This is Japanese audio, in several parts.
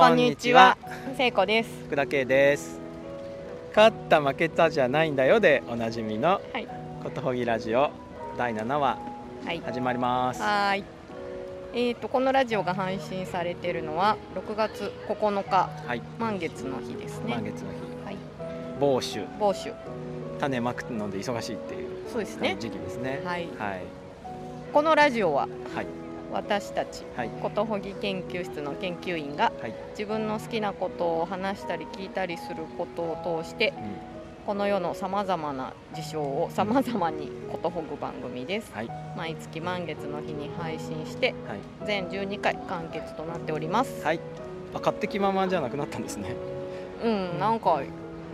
こんにちは、聖子です。福田圭です。勝った負けたじゃないんだよでおなじみのはい、ことほぎラジオ第7話はい、始まります。はーい。えーとこのラジオが配信されているのは6月9日はい。満月の日ですね。満月の日。はい、某種某種種まくので忙しいっていうそうですね。時期ですね。はい。はい。このラジオははい私たちはい。ことほぎ研究室の研究員がはい、自分の好きなことを話したり聞いたりすることを通してうん。この世のさまざまな事象をさまざまにことほぐ番組です。はい。毎月満月の日に配信してはい。全12回完結となっております。はい。あ勝手気ままじゃなくなったんですね。うん、なんか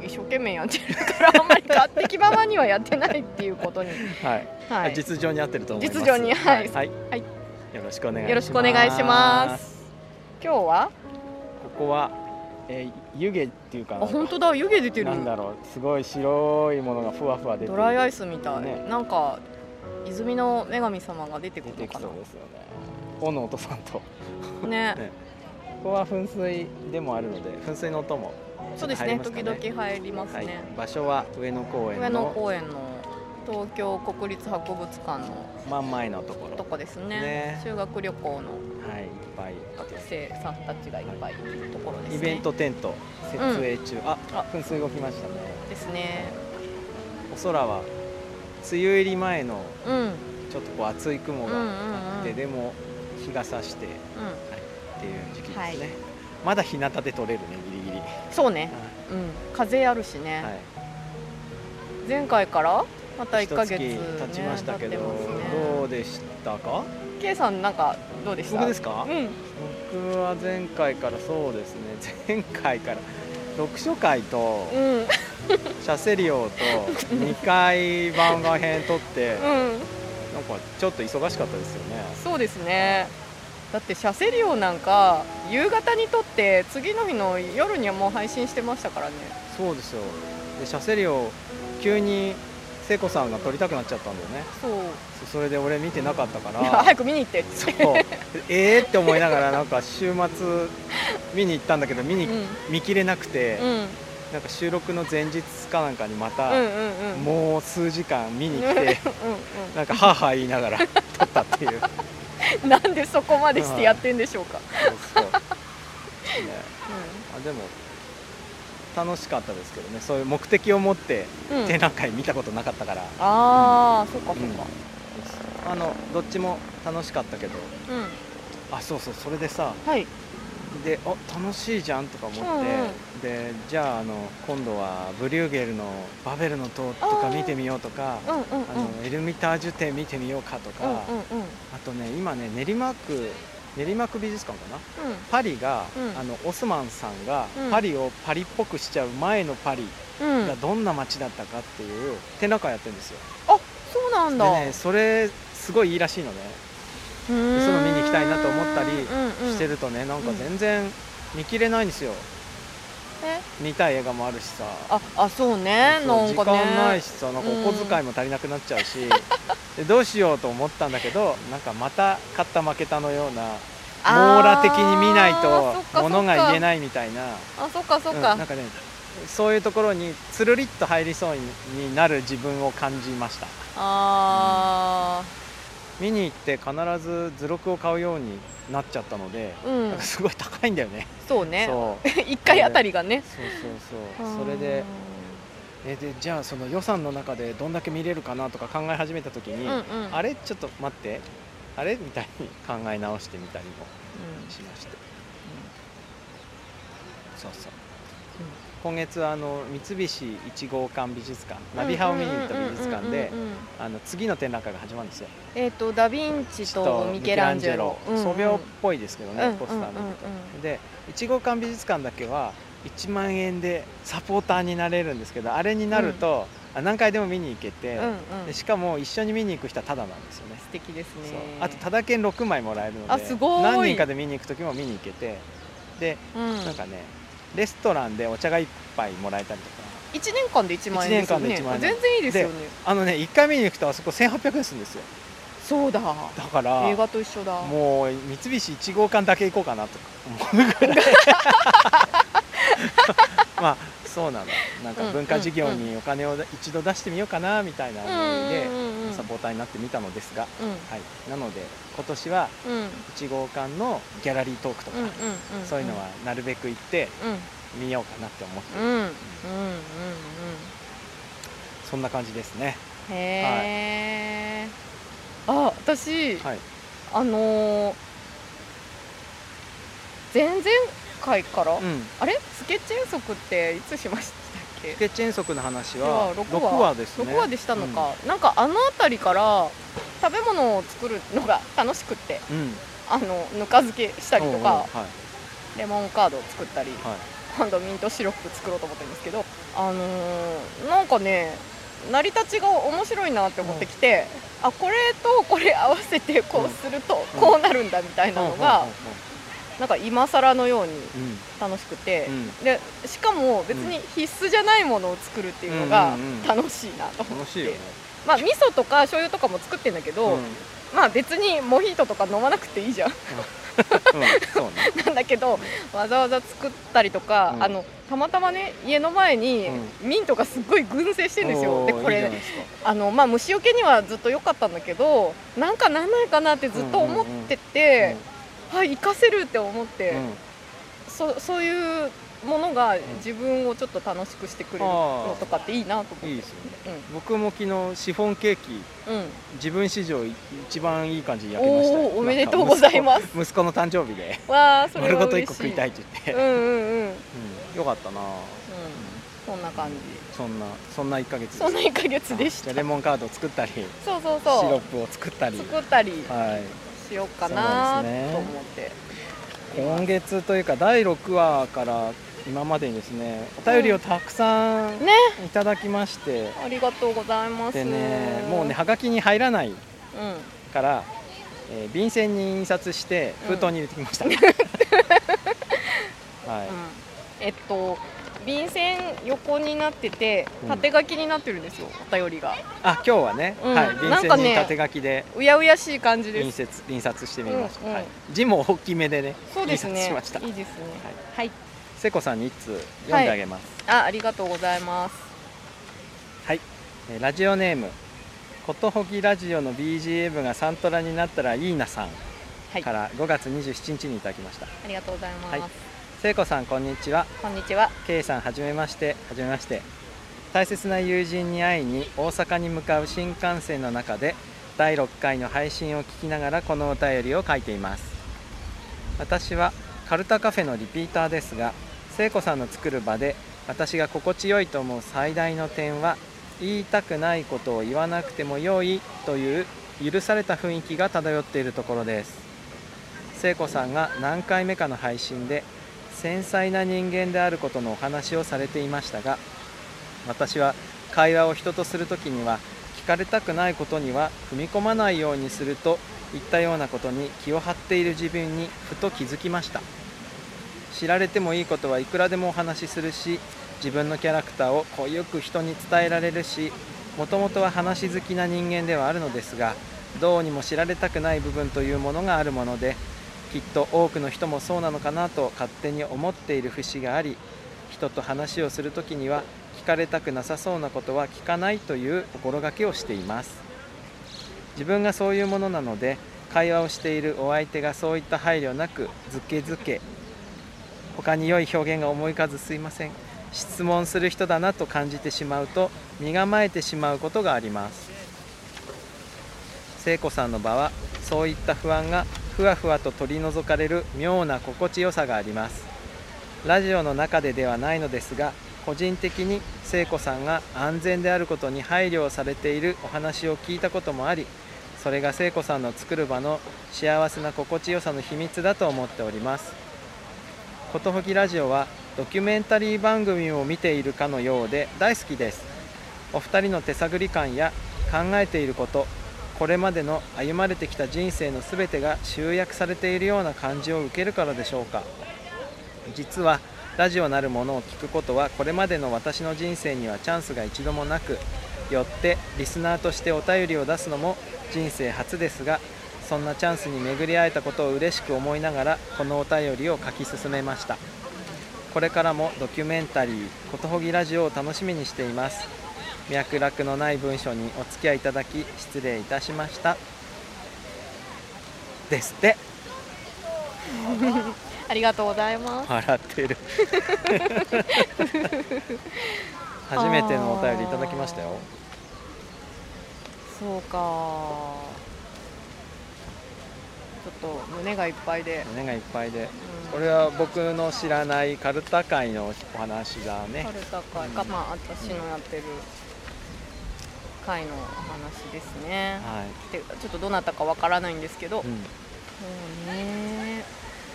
一生懸命やってるからあんまり勝手気ままにはやってないっていうことに、はい、はい、実情に合ってると思います。実情にはい。はい、はいよろしくお願いします。今日は？ここは、えー湯気っていうかあ本当だ。湯気出てる。なんだろう。すごい白いものがふわふわ出てる。ドライアイスみたい、ね。なんか泉の女神様が出てくるのかそうですよね。尾の音さんと。なね。ね。ここは噴水でもあるので噴水の音もそうですね。時々入りますはい。ね、、場所は上野公園上野の公園の東京国立博物館の真ん前のところ。とこですね。ね。修学旅行のはいいっぱい学生さんたちがいっぱいいるところですね。イベントテント設営中、ああ。噴水動きましたね。ですね。お空は梅雨入り前のうん。ちょっとこう厚い雲があって、うんうんうん。でも日が差して、うっていう時期ですね、はい。まだ日向で撮れるねギリギリ、んそうね。うん。風あるしね、はい。前回からまた1ヶ月、経ちましたけど、ねどうでしたか？K さんなんかどうでした？僕ですか、うん。僕は前回からそうですね。前回から読書会とうん。うんシャセリオと 2回番外編撮ってなんかちょっと忙しかったですよね。そうですね。だってシャセリオなんか夕方に撮って次の日の夜にはもう配信してましたからね。そうですよ。でシャセリオ急に聖子さんが撮りたくなっちゃったんだよね。そう。そそれで俺見てなかったから。早く見に行ってって。そう。えー？って思いながらなんか週末見に行ったんだけど見に、うん。見切れなくて、うん。うんなんか収録の前日かなんかにまた、うんうんもう数時間見に来 うんてなんかハーハー言いながら撮ったっていう。うんなんでそこまでしてやってんでしょうか、そうそう、ね、あでも楽しかったですけどね。そういう目的を持って展覧会見たことなかったから、ああそっかそっうん。かあのどっちも楽しかったけど。うん、あそうそうそれでさはい。であ楽しいじゃんとか思って、うんうんでじゃああの今度はブリューゲルのバベルの塔とか見てみようとかうんうんうん。あのエルミタージュ展見てみようかとか、あとね今ね練馬区練馬区美術館かな？うん。パリが、うん。あのオスマンさんがうん。パリをパリっぽくしちゃう前のパリうん。がどんな街だったかっていう展覧会やってるんですよ、あそうなんだ、でねそれすごいいいらしいのね。そういうの見に行きたいなと思ったりしてるとねなんか全然見切れないんですよ。え見たい映画もあるしさ。ああそうね。そう時間ないしさなんかお小遣いも足りなくなっちゃうし、でどうしようと思ったんだけどなんかまた勝った負けたのような網羅的に見ないとものが言えいないみたいな。あそっかそっうんか、なんかねそういうところにつるりっと入りそうになる自分を感じました。あ見に行って必ず図録を買うようになっちゃったので、ーうん。すごい高いんだよね。そうね。そう。一回あたりがね。そうそうそう。それでえでじゃあその予算の中でどんだけ見れるかなとか考え始めた時に、うんうん。あれちょっと待って。あれみたいに考え直してみたりもうん。しまして、そうそう、今月はあの三菱一号館美術館ナビハを見に行った美術館で次の展覧会が始まるんですよ。えっ、とダ・ヴィンチとミケランジェロ。うんうん。素描っぽいですけどね、うんポスター見ると、うんうんで一号館美術館だけは1万円でサポーターになれるんですけどあれになると、あ何回でも見に行けて、うんうん。でしかも一緒に見に行く人はタダなんですよね。素敵ですね。あとタダ券6枚もらえるのであすごい。何人かで見に行く時も見に行けて。で、うん、なんかねレストランでお茶が1杯もらえたりとか。1年間で1万円ですよね。一年間で1万円。全然いいですよね。あのね1回見に行くとあそこ1800円するんですよ。そうだ。だから映画と一緒だ。もう三菱1号館だけ行こうかなと思うぐらい。まあそうなの。なんか文化事業にお金を一度出してみようかなみたいな思いでサポーターになってみたのですが、うん。はい、なので今年はうん。うん1号館のギャラリートークとか、うんうんそういうのはなるべく行ってうん。みようかなって思ってる、うんうんうんうん。そんな感じですね。へえ、あ私、はい。あのー前々回から、うん。あれ？スケッチ遠足っていつしましたっけ？スケッチ遠足の話は6 6話。話ですね。6話でしたのか、なんかあの辺りから食べ物を作るのが楽しくってうん、うんあのぬか漬けしたりとかはい。レモンカードを作ったりはい。今度ミントシロップ作ろうと思ってるんですけどあのーなんかね成り立ちが面白いなって思ってきて、あこれとこれ合わせてこうするとうん。こうなるんだみたいなのが、うんなんか今更のようにうん。楽しくて。う、ん。でしかも別に必須じゃないものを作るっていうのがうんうんうん。楽しいなと思って、まあ味噌とか醤油とかも作ってんだけど、うん。まあ別にモヒートとか飲まなくていいじゃん。うん、そうね。なんだけどわざわざ作ったりとか、うん。あのたまたまね家の前にミントがすっごい群生してるんですよ。おーでこれあの、まあ、虫除けにはずっと良かったんだけどなんかなんないかなってずっと思ってて、はい活かせるって思って、うん。うんそそういうものが自分をちょっと楽しくしてくれるのとかっていいなと思って。いいですよね。僕も昨日シフォンケーキうん、うん、自分史上一番いい感じに焼けました。よおめでとうございます。息子 の誕生日で。わあそれ丸ごと1は嬉しい個食いたいって言って、うんうんうんうん。うん。よかったな。そんな感じ。そんなそんな1ヶ月そんな1ヶ月でした。あレモンカードを作ったりシそうそう。ロッそうプを作ったり。作ったり。はいしようかなと思って、今月というか第6話から今までにですねお便りをたくさんね。いただきまして、ありがとうございます。でねもうねはがきに入らないうん。から、えー便箋に印刷して封筒に入れてきました、はい、うん。えっと便箋横になっててうん。縦書きになってるんですよお便りが。あ今日はね、うん。はい、便箋に縦書きで。うやうやしい感じです。印刷印刷してみました、うんうん。はい、字も大きめでねそうですね。印刷しました。いいですね。はい、聖子さんに一通読んであげます。あありがとうございます。はい、えーラジオネーム。ことほぎラジオの BGM がサントラになったらいいなさんはい。から5月27日にいただきました。ありがとうございます、はい聖子さんこんにちは。こんにちは。K さんはじめまして。はじめまして。大切な友人に会いに大阪に向かう新幹線の中で第6回の配信を聞きながらこのお便りを書いています。私はカルタカフェのリピーターですが聖子さんの作る場で私が心地よいと思う最大の点は言いたくないことを言わなくてもよいという許された雰囲気が漂っているところです。聖子さんが何回目かの配信で繊細な人間であることのお話をされていましたが私は会話を人とする時には聞かれたくないことには踏み込まないようにするといったようなことに気を張っている自分にふと気づきました。知られてもいいことはいくらでもお話しするし自分のキャラクターをこうよく人に伝えられるしもともとは話好きな人間ではあるのですがどうにも知られたくない部分というものがあるものできっと多くの人もそうなのかなと勝手に思っている節があり人と話をする時には聞かれたくなさそうなことは聞かないという心がけをしています。自分がそういうものなので会話をしているお相手がそういった配慮なくずけずけ他に良い表現が思い浮かずすいません。質問する人だなと感じてしまうと身構えてしまうことがあります。聖子さんの場はそういった不安がふわふわと取り除かれる妙な心地よさがあります。ラジオの中でではないのですが個人的に聖子さんが安全であることに配慮をされているお話を聞いたこともありそれが聖子さんの作る場の幸せな心地よさの秘密だと思っております。ことほぎラジオはドキュメンタリー番組を見ているかのようで大好きです。お二人の手探り感や考えていることこれまでの歩まれてきた人生の全てが集約されているような感じを受けるからでしょうか。実はラジオなるものを聞くことはこれまでの私の人生にはチャンスが一度もなくよってリスナーとしてお便りを出すのも人生初ですがそんなチャンスに巡り会えたことを嬉しく思いながらこのお便りを書き進めました。これからもドキュメンタリー「ことほぎラジオ」を楽しみにしています。脈絡のない文章にお付き合いいただき失礼いたしました。ですって。ありがとうございます。笑ってる。初めてのお便りいただきましたよ。そうか。ちょっと胸がいっぱいで、胸がいっぱいで。うん。これは僕の知らないカルタ界のお話だね。カルタ会か、まあ私のやってる会のお話ですね、はでちょっとどなたかわからないんですけど、い、うん。そうね。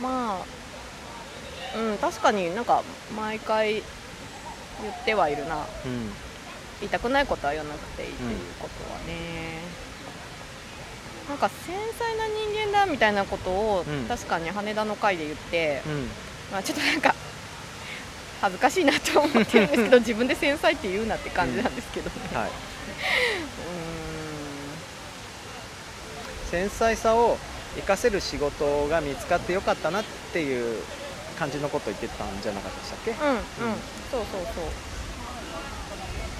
まあうん確かになんか毎回言ってはいるな。うん。言いたくないことは言わなくていいっていうことはね、なんか繊細な人間だみたいなことを、うん。確かに羽田の会で言って、うん。まあ、ちょっとなんか恥ずかしいなと思ってるんですけど 自分で繊細って言うなって感じなんですけどね、はい、う繊細さを活かせる仕事が見つかってよかったなっていう感じのこと言ってたんじゃなかったでしたっけ？ーんうん。うん。そうそうそう。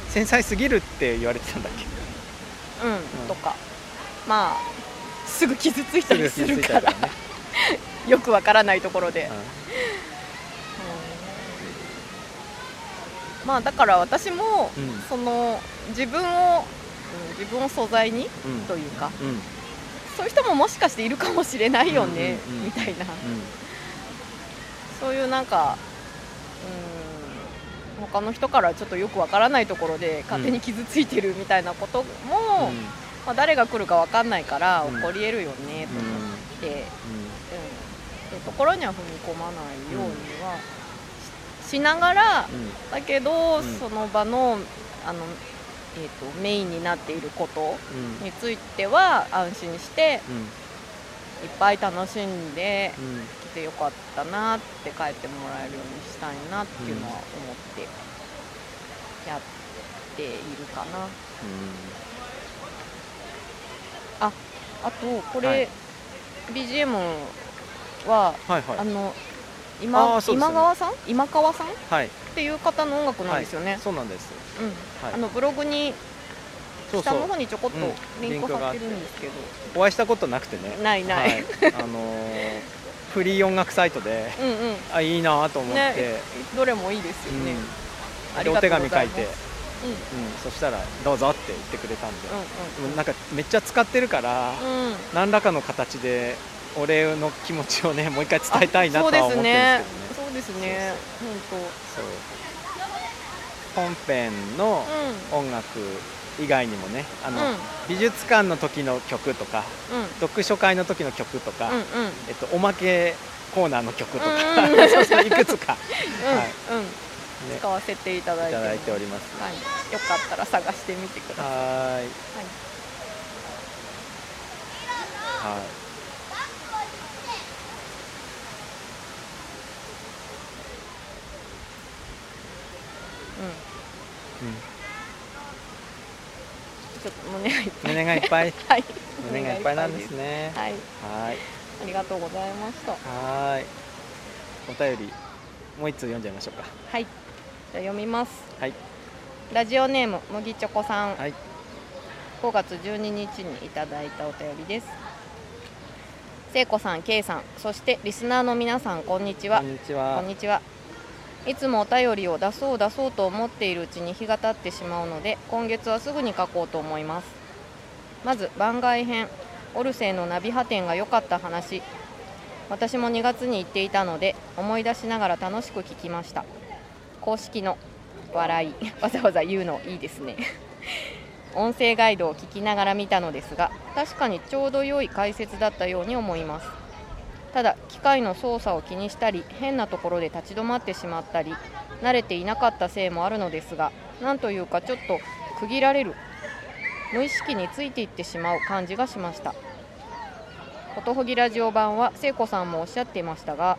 繊細すぎるって言われてたんだっけ？うん、うん。とか。まあすぐ傷ついたりするから。たからね、よくわからないところで、ううん。まあだから私も、うん。その自分を、うん自分を素材にというか。うん。そういう人ももしかしているかもしれないよね、みたいな。うそういうなんかうん他の人からちょっとよくわからないところで勝手に傷ついてるみたいなことも、ん。まあ、誰が来るかわかんないからうん。起こり得るよねと思って、うん。うん。ところには踏み込まないようにはししながらだけど、うん。その場のあの、えー、とメインになっていることうん。については安心してうん。いっぱい楽しんでうん。来てよかったなって帰ってもらえるようにしたいなっていうのは思ってやっているかな。あとこれ、はい。BGM ははいはい。あのあ今ね。今川さん？今川さん？っはい。ていう方の音楽なんですよね。そうなんですあのブログに下の方にちょこっとうん。リンク貼ってるんですけど、お会いしたことなくてね。ないない、はい、あのーフリー音楽サイトで。あいいなと思って、ねどれもいいですよね。でお手紙書いて、うん。うん、そしたら「どうぞ」って言ってくれたんで、うんなんかめっちゃ使ってるから、うん。うん。何らかの形でお礼の気持ちをねもう一回伝えたいなとは思ってるんですけどね。そうですね。そう本編の本音楽以外にもねあの、当うん。美術館の時の曲とかうん。読書会の時の曲とか、うんうん。えっと、おまけコーナーの曲とか、うん。う んそうそういくつか、うんうん。ね、使わせていただいております。はい。よかったら探してみてください。はーい。はい。はいうん。うんちょっと胸がいっぱい。胸がいっぱいはい。胸がいっぱいなんですねはい。はいありがとうございました。はーいお便りもう一通読んじゃいましょうかはい。じゃあ読みます。はいラジオネーム麦チョコさん。はい5月12日にいただいたお便りです。聖子さん、ケイさん、そしてリスナーの皆さん、こんにちはこん。にちこはんにちは。いつもお便りを出そう出そうと思っているうちに日が経ってしまうので今月はすぐに書こうと思います。まず番外編。オルセイのナビ派展が良かった話。私も2月に行っていたので思い出しながら楽しく聞きました。公式の笑い。わざわざ言うのいいですね。音声ガイドを聞きながら見たのですが確かにちょうど良い解説だったように思います。ただ機械の操作を気にしたり変なところで立ち止まってしまったり慣れていなかったせいもあるのですがなんというかちょっと区切られる無意識についていってしまう感じがしました。ことほぎラジオ版は聖子さんもおっしゃっていましたが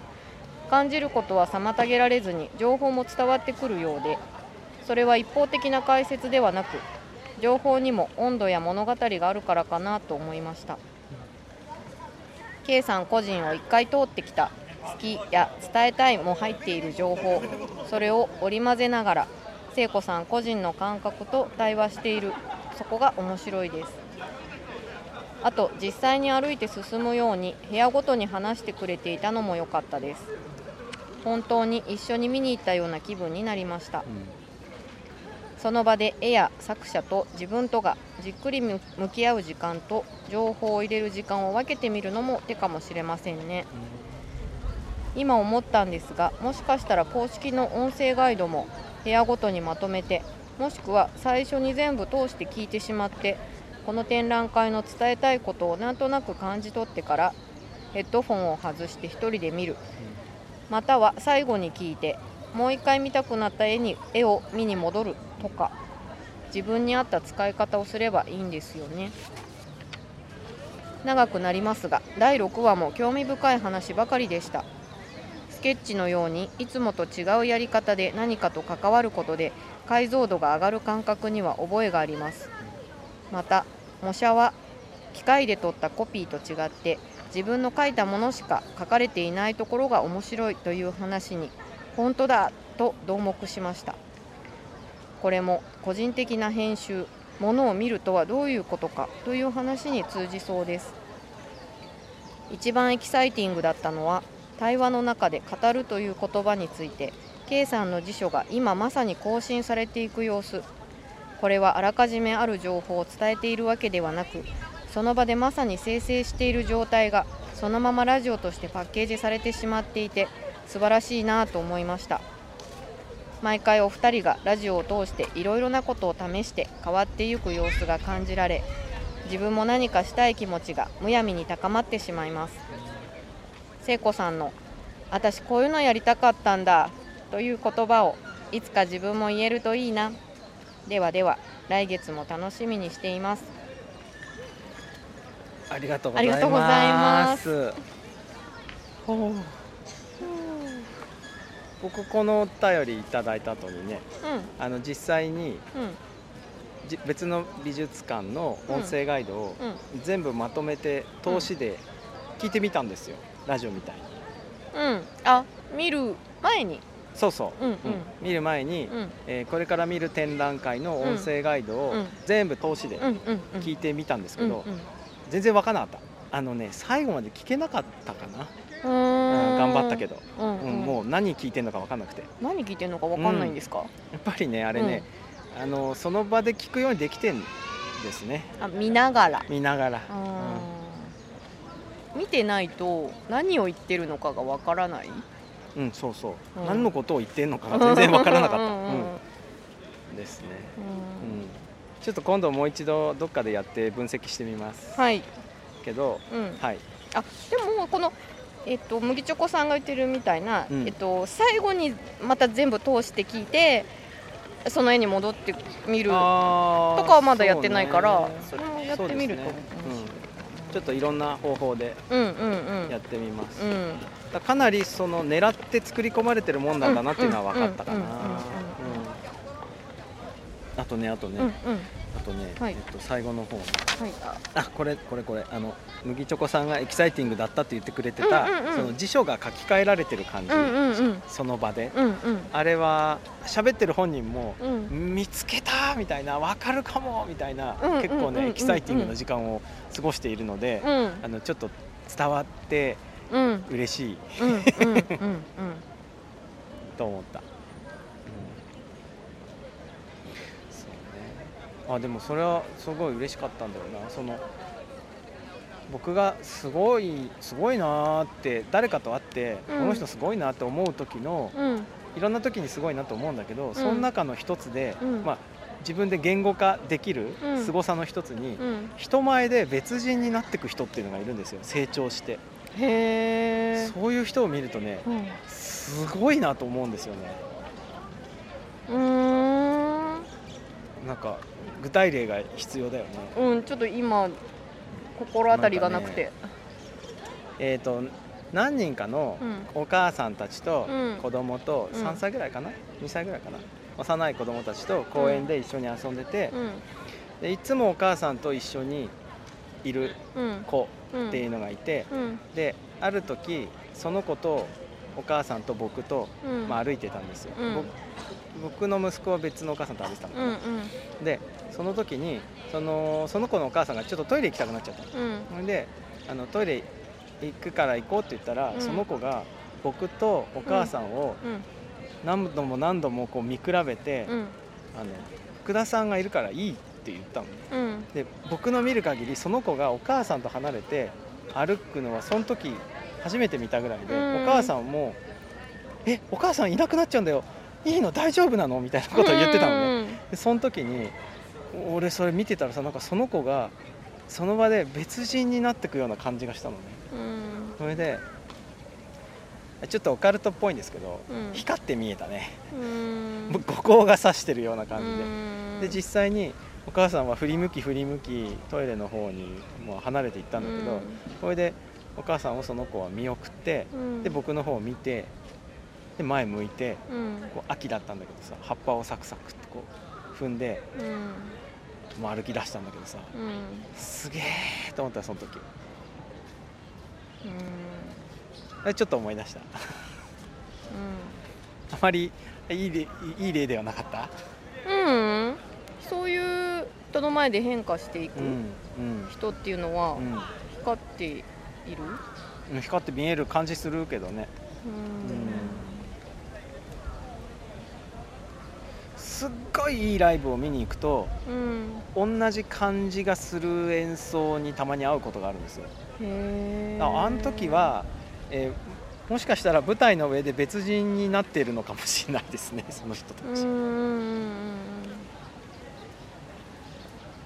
感じることは妨げられずに情報も伝わってくるようでそれは一方的な解説ではなく情報にも温度や物語があるからかなと思いました。K さん個人を1回通ってきた。好きや伝えたいも入っている情報。それを織り交ぜながら聖子さん個人の感覚と対話している。そこが面白いです。あと実際に歩いて進むように部屋ごとに話してくれていたのも良かったです。本当に一緒に見に行ったような気分になりました。その場で絵や作者と自分とがじっくり向き合う時間と情報を入れる時間を分けてみるのも手かもしれませんね。今思ったんですがもしかしたら公式の音声ガイドも部屋ごとにまとめてもしくは最初に全部通して聞いてしまってこの展覧会の伝えたいことをなんとなく感じ取ってからヘッドフォンを外して1人で見る。または最後に聞いてもう一回見たくなった絵に絵を見に戻るとか自分に合った使い方をすればいいんですよね。長くなりますが第6話も興味深い話ばかりでした。スケッチのようにいつもと違うやり方で何かと関わることで解像度が上がる感覚には覚えがあります。また模写は機械で撮ったコピーと違って自分の書いたものしか書かれていないところが面白いという話に本当だと同目しました。これも個人的な編集ものを見るとはどういうことかという話に通じそうです。一番エキサイティングだったのは対話の中で語るという言葉について K さんの辞書が今まさに更新されていく様子。これはあらかじめある情報を伝えているわけではなくその場でまさに生成している状態がそのままラジオとしてパッケージされてしまっていて素晴らしいなと思いました。毎回お二人がラジオを通していろいろなことを試して変わっていく様子が感じられ自分も何かしたい気持ちがむやみに高まってしまいます。聖子さんの「私こういうのやりたかったんだ」という言葉をいつか自分も言えるといいな。ではでは来月も楽しみにしています。ありがとうございます僕このお便りいただいた後にねうん。あの実際にうん。じ別の美術館の音声ガイドを全部まとめて通しで聞いてみたんですよ、ラジオみたいに。うん。あ見る前に。そうそう、うんうん。見る前に、うん。えーこれから見る展覧会の音声ガイドをうん。全部通しで聞いてみたんですけど、全然分からなかった。あのね最後まで聞けなかったかな、うーん頑張ったけど、うん。うんもう何聞いてんのか分かんなくて。や何聞いてんのかわかんないんですか、っぱりねあれね、あのその場で聞くようにできてんですね。あ見ながら。見ながら、あー見てないと何を言ってるのかがわからない？うん、そうそう、うん。何のことを言ってんのかが全然分からなかった、うんうんうん。うん。ですね、うん。うん、ちょっと今度もう一度どっかでやって分析してみます。はい、けどうん、はい。あでもこのえっと麦チョコさんが言ってるみたいな、うん。えっと最後にまた全部通して聞いてその絵に戻ってみるととかはまだやってないからそ,、れもやってみるとそうですね。ちょっといろんな方法でうんうんうん。やってみます、うん。だかなりその狙って作り込まれてるもんなんだなっていうのは分かったかなあとねあとね、うんうん。あとね、はい。えっと、最後の方。ねはい。ああこれこれこれ。あの麦チョコさんがエキサイティングだったって言ってくれてた、うんうんうん。その辞書が書き換えられてる感じ、うんうんうん。その場で、うんうん。あれは喋ってる本人もうん。見つけたみたいな分かるかもみたいな、うんうん結構ねエキサイティングな時間を過ごしているので、うん。あのちょっと伝わってうん。嬉しい。と思った、うんそうねあでもそれはすごい嬉しかったんだよな。その僕がすごいすごいなーって誰かと会って、うん。この人すごいなって思う時のうん。いろんな時にすごいなと思うんだけど、その中の一つで、うん。まあ、自分で言語化できるうん。凄さの一つに、うん。人前で別人になっていく人っていうのがいるんですよ。成長して。へえそういう人を見るとねうん。すごいなと思うんですよね。うーん。なんか具体例が必要だよね。うんちょっと今心当たりがなくて。えっ、と何人かのうん。お母さんたちとうん。子供とうん。3歳ぐらいかな、2歳ぐらいかな？幼い子供たちと公園で一緒に遊んでて、うん。でいつもお母さんと一緒にいるうん。子うん。っていうのがいて、うん。である時その子とお母さんと僕と、うん。まあ、歩いてたんですよ、うん僕僕の息子は別のお母さんと歩いてたの。うんうん。でその時にそのその子のお母さんがちょっとトイレ行きたくなっちゃったの。うん。であのトイレ行くから行こうって言ったら、うん。その子が僕とお母さんをうん。何度も何度もこう見比べて、うん。あの福田さんがいるからいいって言ったの。で僕の見る限りその子がお母さんと離れて歩くのはその時初めて見たぐらいで、うん。お母さんも「えお母さんいなくなっちゃうんだよいいの大丈夫なの?」みたいなことを言ってたのね、でその時に俺それ見てたらさなんかその子がその場で別人になってくような感じがしたのね。うん。それでちょっとオカルトっぽいんですけど、うん。光って見えたね。うん。五光が差してるような感じで、うん。で実際にお母さんは振り向き振り向きトイレの方にもう離れていったんだけど、それでお母さんをその子は見送ってうん。で僕の方を見てで前向いてうん。こう秋だったんだけどさ葉っぱをサクサクってこう踏んでうん。もう歩き出したんだけどさうん。すげえと思ったその時。うん。えちょっと思い出した。あまりいい例いい例ではなかった？うん。うんそういう人の前で変化していくうん人っていうのはうん。光っている？うん光って見える感じするけどね。うんすっごいいいライブを見に行くとうん。同じ感じがする演奏にたまに会うことがあるんですよ。ああの時は、えーもしかしたら舞台の上で別人になっているのかもしれないですね その人たち、うんうんうんうん。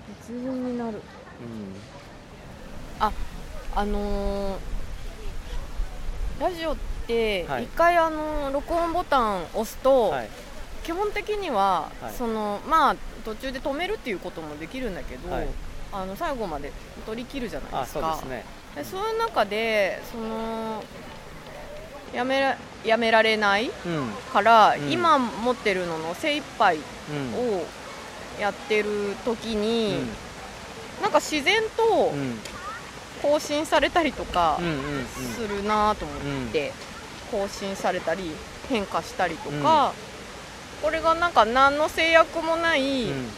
別人になる。あのーラジオってはい。一回あのー録音ボタンを押すと、はい基本的には、はい。そのまあ途中で止めるっていうこともできるんだけど、はい。あの最後まで取り切るじゃないあですか。そうですね。でそういう中でそのやめらやめられないうん。から、うん。今持ってるのの精一杯うん。をやってる時うに、ん。なんか自然とうん。更新されたりとかうんうんするなと思って、更新されたり変化したりとか、これがなんか何の制約もない、うん。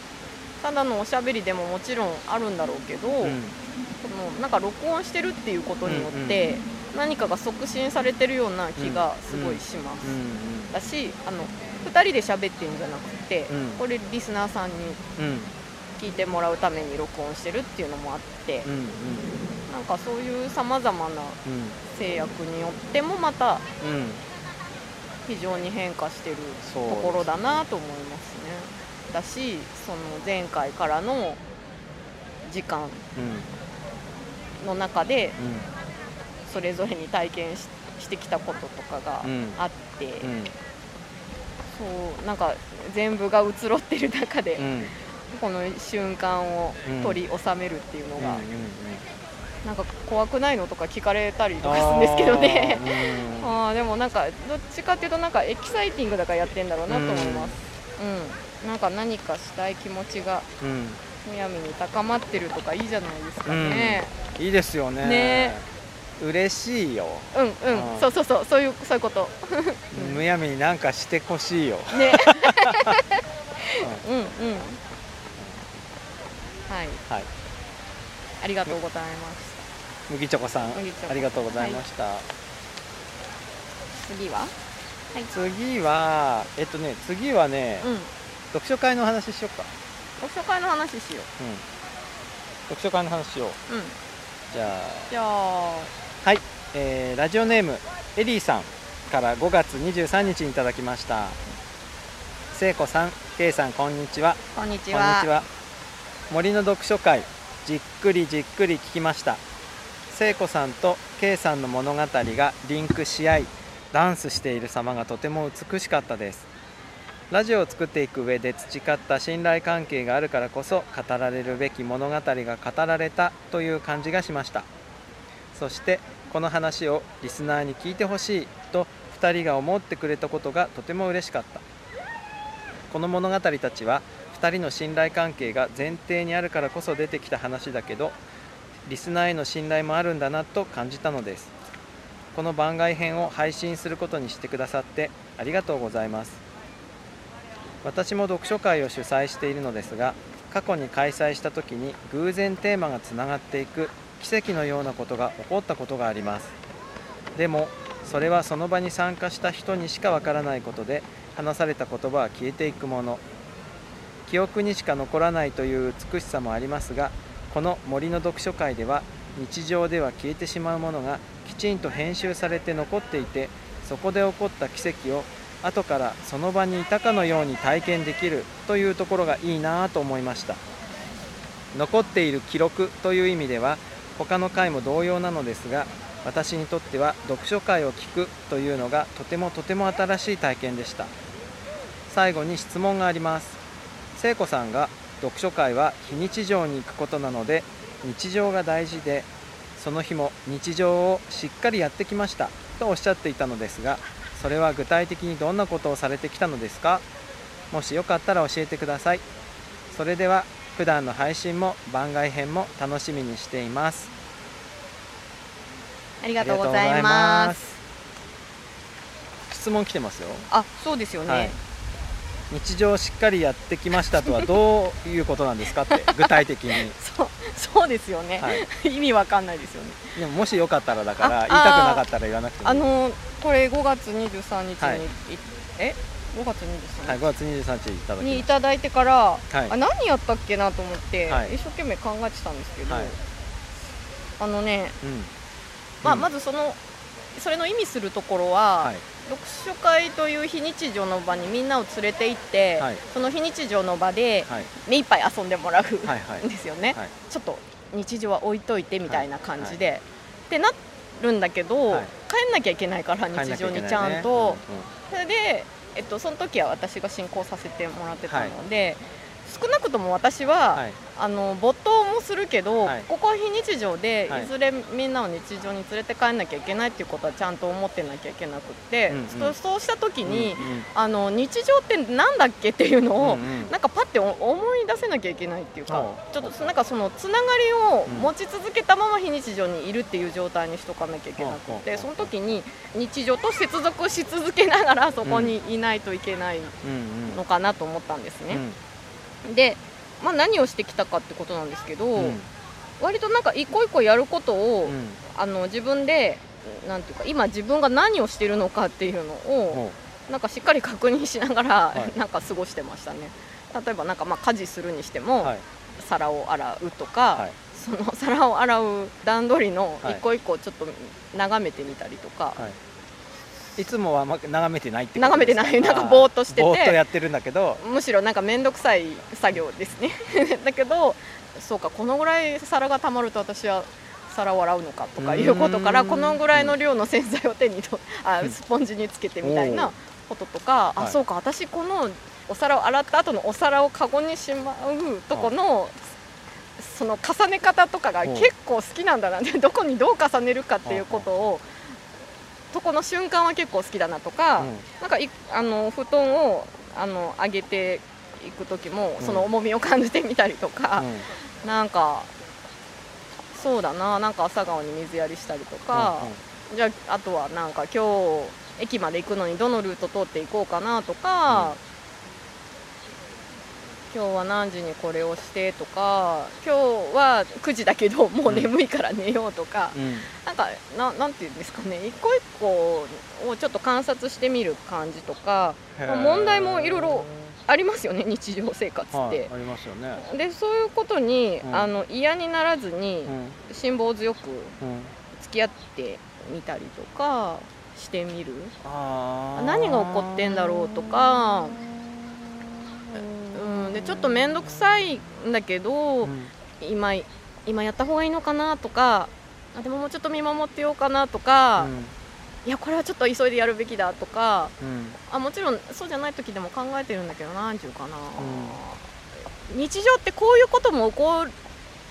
ただのおしゃべりでももちろんあるんだろうけど、うん。このなんか録音してるっていうことによって、何かが促進されてるような気がすごいします。うんだしあの2人で喋ってるんじゃなくて、うん。これリスナーさんにうん。聞いてもらうために録音してるっていうのもあって、うんうん。なんかそういうさまざまなうん。制約によってもまたうん非常に変化してるところだなと思いますね。だしその前回からの時間うん。の中でうそれぞれに体験ししてきたこととかがうん。あって、んうん。そうなんか全部が移ろってる中で、うん。この瞬間を取り収めるっていうのが、なんか怖くないのとか聞かれたりとかするんですけどね。あ あーでもなんかどっちかっていうとなんかエキサイティングだからやってんだろうなと思います。うん、なんか何かしたい気持ちがうん。むやみに高まってるとかいいじゃないですかね。いいですよね。ね。嬉しいよ。うん、うん、うん。そうそうそう。そういうそういうこと。うん。むやみになんかしてほしいよ。ね。うん。うん。はい、はい。ありがとうございま麦チョコさんありがとうございました、す。次は？はい。次はえっとね次はね、うん。読書会の話しようか読書会の話しようん読書会の話しようう。うん。じゃあじゃあ、はい、えーラジオネームエリーさんから5月23日にいただきました聖子さん、ケイさんこんにちはこんにちこんは。にちは森の読書会じっくりじっくり聞きました聖子さんと K さんの物語がリンクし合いダンスしている様がとても美しかったです。ラジオを作っていく上で培った信頼関係があるからこそ語られるべき物語が語られたという感じがしました。そしてこの話をリスナーに聞いてほしいと2人が思ってくれたことがとても嬉しかった。この物語たちは2人の信頼関係が前提にあるからこそ出てきた話だけどリスナーへの信頼もあるんだなと感じたのです。この番外編を配信することにしてくださってありがとうございます。私も読書会を主催しているのですが過去に開催した時に偶然テーマがつながっていく奇跡のようなことが起こったことがあります。でもそれはその場に参加した人にしかわからないことで話された言葉は消えていくもの。記憶にしか残らないという美しさもありますがこの森の読書会では日常では消えてしまうものがきちんと編集されて残っていてそこで起こった奇跡を後からその場にいたかのように体験できるというところがいいなと思いました。残っている記録という意味では他の回も同様なのですが私にとっては読書会を聞くというのがとてもとても新しい体験でした。最後に質問があります。聖子さんが読書会は非日常に行くことなので日常が大事でその日も日常をしっかりやってきましたとおっしゃっていたのですがそれは具体的にどんなことをされてきたのですか？もしよかったら教えてください。それでは普段の配信も番外編も楽しみにしています。ありがとうございます。質問来てますよ。あそうですよね、はい日常をしっかりやってきましたとはどういうことなんですかって 具体的に、そうそうですよね、はい、意味わかんないですよね。でももしよかったらだからあ言いたくなかったら言わなくてもあのこれ5月23日に、はい。いえ5月23はい、日、5月23日いただにいただいてから、はい。あ何やったっけなと思って、はい。一生懸命考えてたんですけど、はい。あのね、た、うん。まあ、うん。まずそのそれの意味するところは、はい読書会という非日常の場にみんなを連れて行って、はい。その非日常の場ではい。目いっぱい遊んでもらう、はいはいんですよね、はいちょっと日常は置いといてみたいな感じで、ってなるんだけど、はい。帰んなきゃいけないから日常にちゃんと、うんそれで、えっと、その時は私が進行させてもらってたので、少なくとも私は、はい。あの没頭もするけど、はい。ここは非日常で、はい。い、ずれみんなを日常に連れて帰んなきゃいけないっていうことはちゃんと思ってなきゃいけなくって、うんうん。そそうした時に、うんうん。あの日常ってなんだっけっていうのを、うんうん。なんかパッてお思い出せなきゃいけないっていうか、はちょっとなんかそのつながりを持ち続けたまま非日常にいるっていう状態にしとかなきゃいけなくて、はあその時に日常と接続し続けながらそこにいないといけないうんうん。のかなと思ったんですね。うんで、まあ、何をしてきたかってことなんですけど、うん。割となんか一個一個やることを、うん。あの自分でなんていうか今自分が何をしてるのかっていうのをほなんかしっかり確認しながら、はい。なんか過ごしてましたね。例えばなんかまあ家事するにしても、うはい。皿を洗うとか、はい。その皿を洗う段取りのはい。一個一個ちょっと眺めてみたりとか、はいいつもはま眺めてないって眺めてない。なんかぼーっとしてて。ぼーっとやってるんだけど。むしろなんか面倒くさい作業ですね。だけどそうかこのぐらい皿がたまると私は皿を洗うのかとかいうことからこのぐらいの量の洗剤を手にとあうん。スポンジにつけてみたいなこととか、あはい。そうか私このお皿を洗った後のお皿をカゴにしまうとこのその重ね方とかが結構好きなんだなってどこにどう重ねるかっていうことをとこの瞬間は結構好きだなとか、うん。なんかいあの布団をあの上げていく時もうん。その重みを感じてみたりとか、うん。なんかそうだななんか朝顔に水やりしたりとか、じゃああとはなんか今日駅まで行くのにどのルート通っていこうかなとか、今日は何時にこれをしてとか今日は9時だけどもう眠いから寝ようとか、うん。うんなんかななんていうんですかね一個一個をちょっと観察してみる感じとか問題もいろいろありますよね日常生活って。はいありますよね。でそういうことに、うん。あの嫌にならずにうん。辛抱強くうん付き合ってみたりとかしてみるあー何が起こってんだろうとか、うん、でちょっと面倒くさいんだけど、うん。今今やった方がいいのかなとかあでももうちょっと見守ってようかなとか、いやこれはちょっと急いでやるべきだとかうん。あもちろんそうじゃない時でも考えてるんだけどなんていうかな、日常ってこういうことも起こっ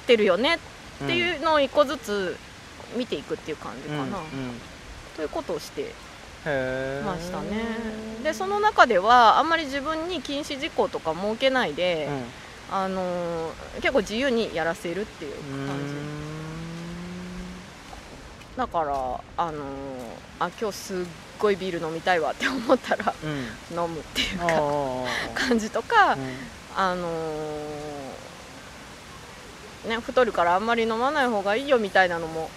てるよねっていうのを一個ずつ見ていくっていう感じかな、うんうん。ということをしてましたね。でその中ではあんまり自分に禁止事項とか設けないで、あのー結構自由にやらせるっていううん。感じだからあのーあ今日すっごいビール飲みたいわって思ったらうん。うん飲むっていうあかあ感じとか、うん。あのーね太るからあんまり飲まない方がいいよみたいなのも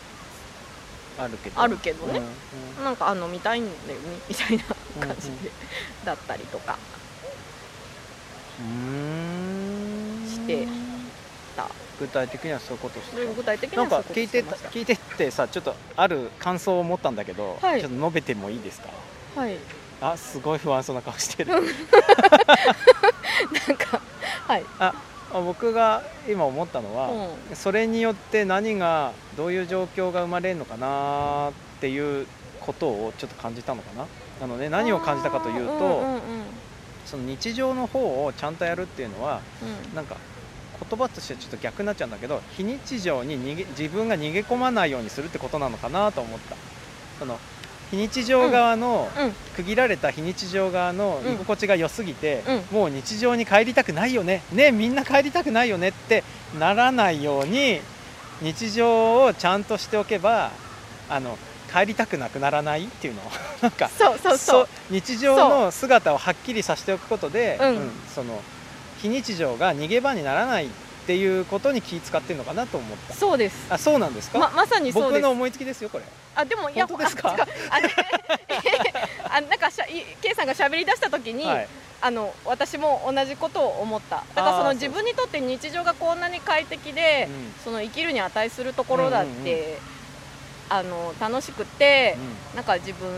あるけど。あるけどね。うんなんかあ飲みたいんだよね。みたいなうん感じで、だったりとか。うん。してた。具体的にはそういうことですそういう具体的ななんか聞いして聞いてってさちょっとある感想を持ったんだけど、はい。ちょっと述べてもいいですか？はい。あすごい不安そうな顔してる。なんかはい、あ僕が今思ったのは、うそれによって何がどういう状況が生まれるのかなっていうことをちょっと感じたのかな。なので何を感じたかというと、うんうん。その日常の方をちゃんとやるっていうのはうん。なんか言葉としてちょっと逆になっちゃうんだけど非日常に逃げ自分が逃げ込まないようにするってことなのかなと思った。その非日常側の、うん。区切られた非日常側の居心地が良すぎて、うもう日常に帰りたくないよね。ねみんな帰りたくないよねってならないように日常をちゃんとしておけばあの帰りたくなくならないっていうの。なんかそうそうそう。日常の姿をはっきりさせておくことで、うんその非日常が逃げ場にならないっていうことに気使ってるのかなと思った。そうです。あそうなんですか、ままさにそうです。僕の思いつきですよこれ。あでもいや本当ですか？あ違う。あ, なんかしゃい K さんが喋り出した時に、はい。あの私も同じことを思った。だからその自分にとって日常がこんなに快適で、うん。その生きるに値するところだって、うんうんうん。あの楽しくて、うなんか自分、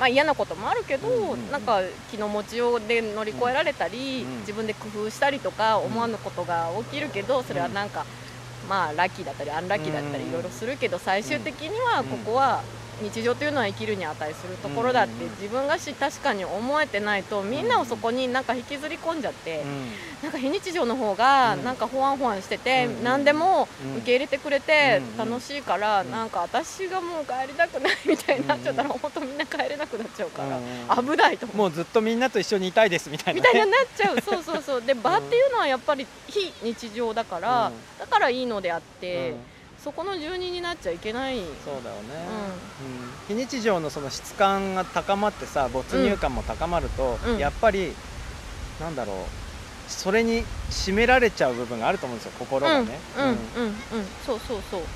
まあ、嫌なこともあるけど、うんなんか気の持ちようで乗り越えられたり、うん自分で工夫したりとかうん思わぬことが起きるけどそれはなんか、まあラッキーだったりアンラッキーだったりうんいろいろするけど最終的にはうん。ここは日常というのは生きるに値するところだって自分がし確かに思えてないとみんなをそこになんか引きずり込んじゃって。ん。なんか非日常の方がうん。なんかほわんほわんしてて、うん何でもうん受け入れてくれてうん楽しいから、うん。なんか私がもう帰りたくないみたいになっちゃったら、うん本当みんな帰れなくなっちゃうから、うん危ないと。もうずっとみんなと一緒にいたいですみたいな、ね、みたいになっちゃう。そうそうそう。で場っていうのはやっぱり非日常だから、うん。だからいいのであって、うんそこの住人になっちゃいけない。そうだよね、うん。非日常のその質感が高まってさ没入感も高まると、うん。やっぱりなんだろうそれに締められちゃう部分があると思うんですよ心がね、うん。うん。うん。うん。そうそうそう、うん、っ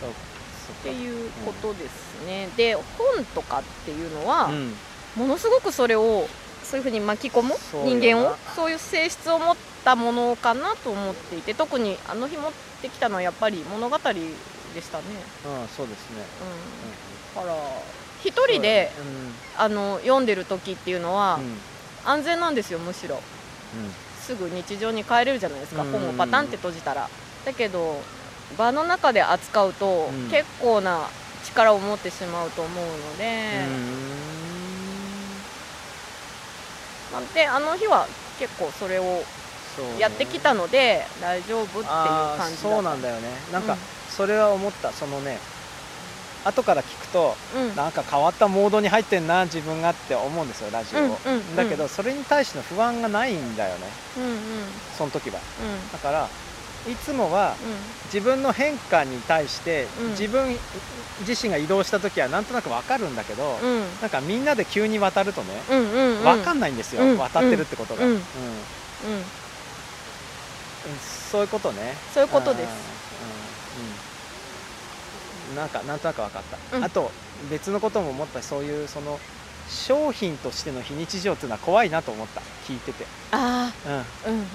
そう。ねそうていうことですね、で本とかっていうのは、うん。ものすごくそれをそういうふうに巻き込む？人間を？そういう性質を持ったものかなと思っていて特にあの日持ってきたのはやっぱり物語でしたね、うん、そうですね、うん、だから一人でうん。あの読んでる時っていうのはうん。安全なんですよむしろ。すぐ日常に帰れるじゃないですか。うん。本をパタンって閉じたら。だけど場の中で扱うとうん。結構な力を持ってしまうと思うので、であの日は結構それをやってきたので大丈夫っていう感じだそうなんだよね。なんかうん。それは思った。そのね後から聞くとうん。なんか変わったモードに入ってんな自分がって思うんですよラジオを、うんうんうん。だけどそれに対しての不安がないんだよね。うんうん。うんその時は。うん。だからいつもは自分の変化に対して、うん。自分自身が移動した時はなんとなく分かるんだけど、うん。なんかみんなで急に渡るとね、うんうんうん。分かんないんですよ、うん。渡ってるってことが、うんそういうことね。そういうことです。うんうん。なんかなんとなく分かった、うん。あと別のことも思った。しそういうその商品としての非日常っていうのは怖いなと思った。聞いてて、あうん、あうんうんうん。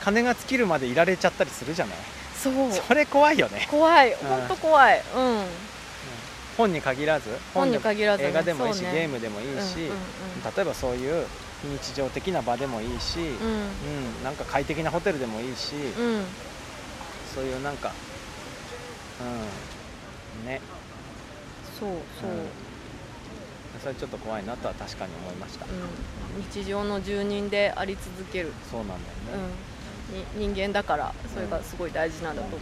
金が尽きるまでいられちゃったりするじゃない？そう。それ怖いよね。怖い。ん。本当怖い。うん本に限らず本に限らずね。映画でもいいし、ね。ゲームでもいいし、うんうん例えばそういう非日常的な場でもいいし、うん。うんなんか快適なホテルでもいいし、うん。うんそういうなんかうんね。そうそう、うん。それちょっと怖いなとは確かに思いました、うん、日常の住人であり続ける、そうなんだよね、人間だからそれがすごい大事なんだと思う、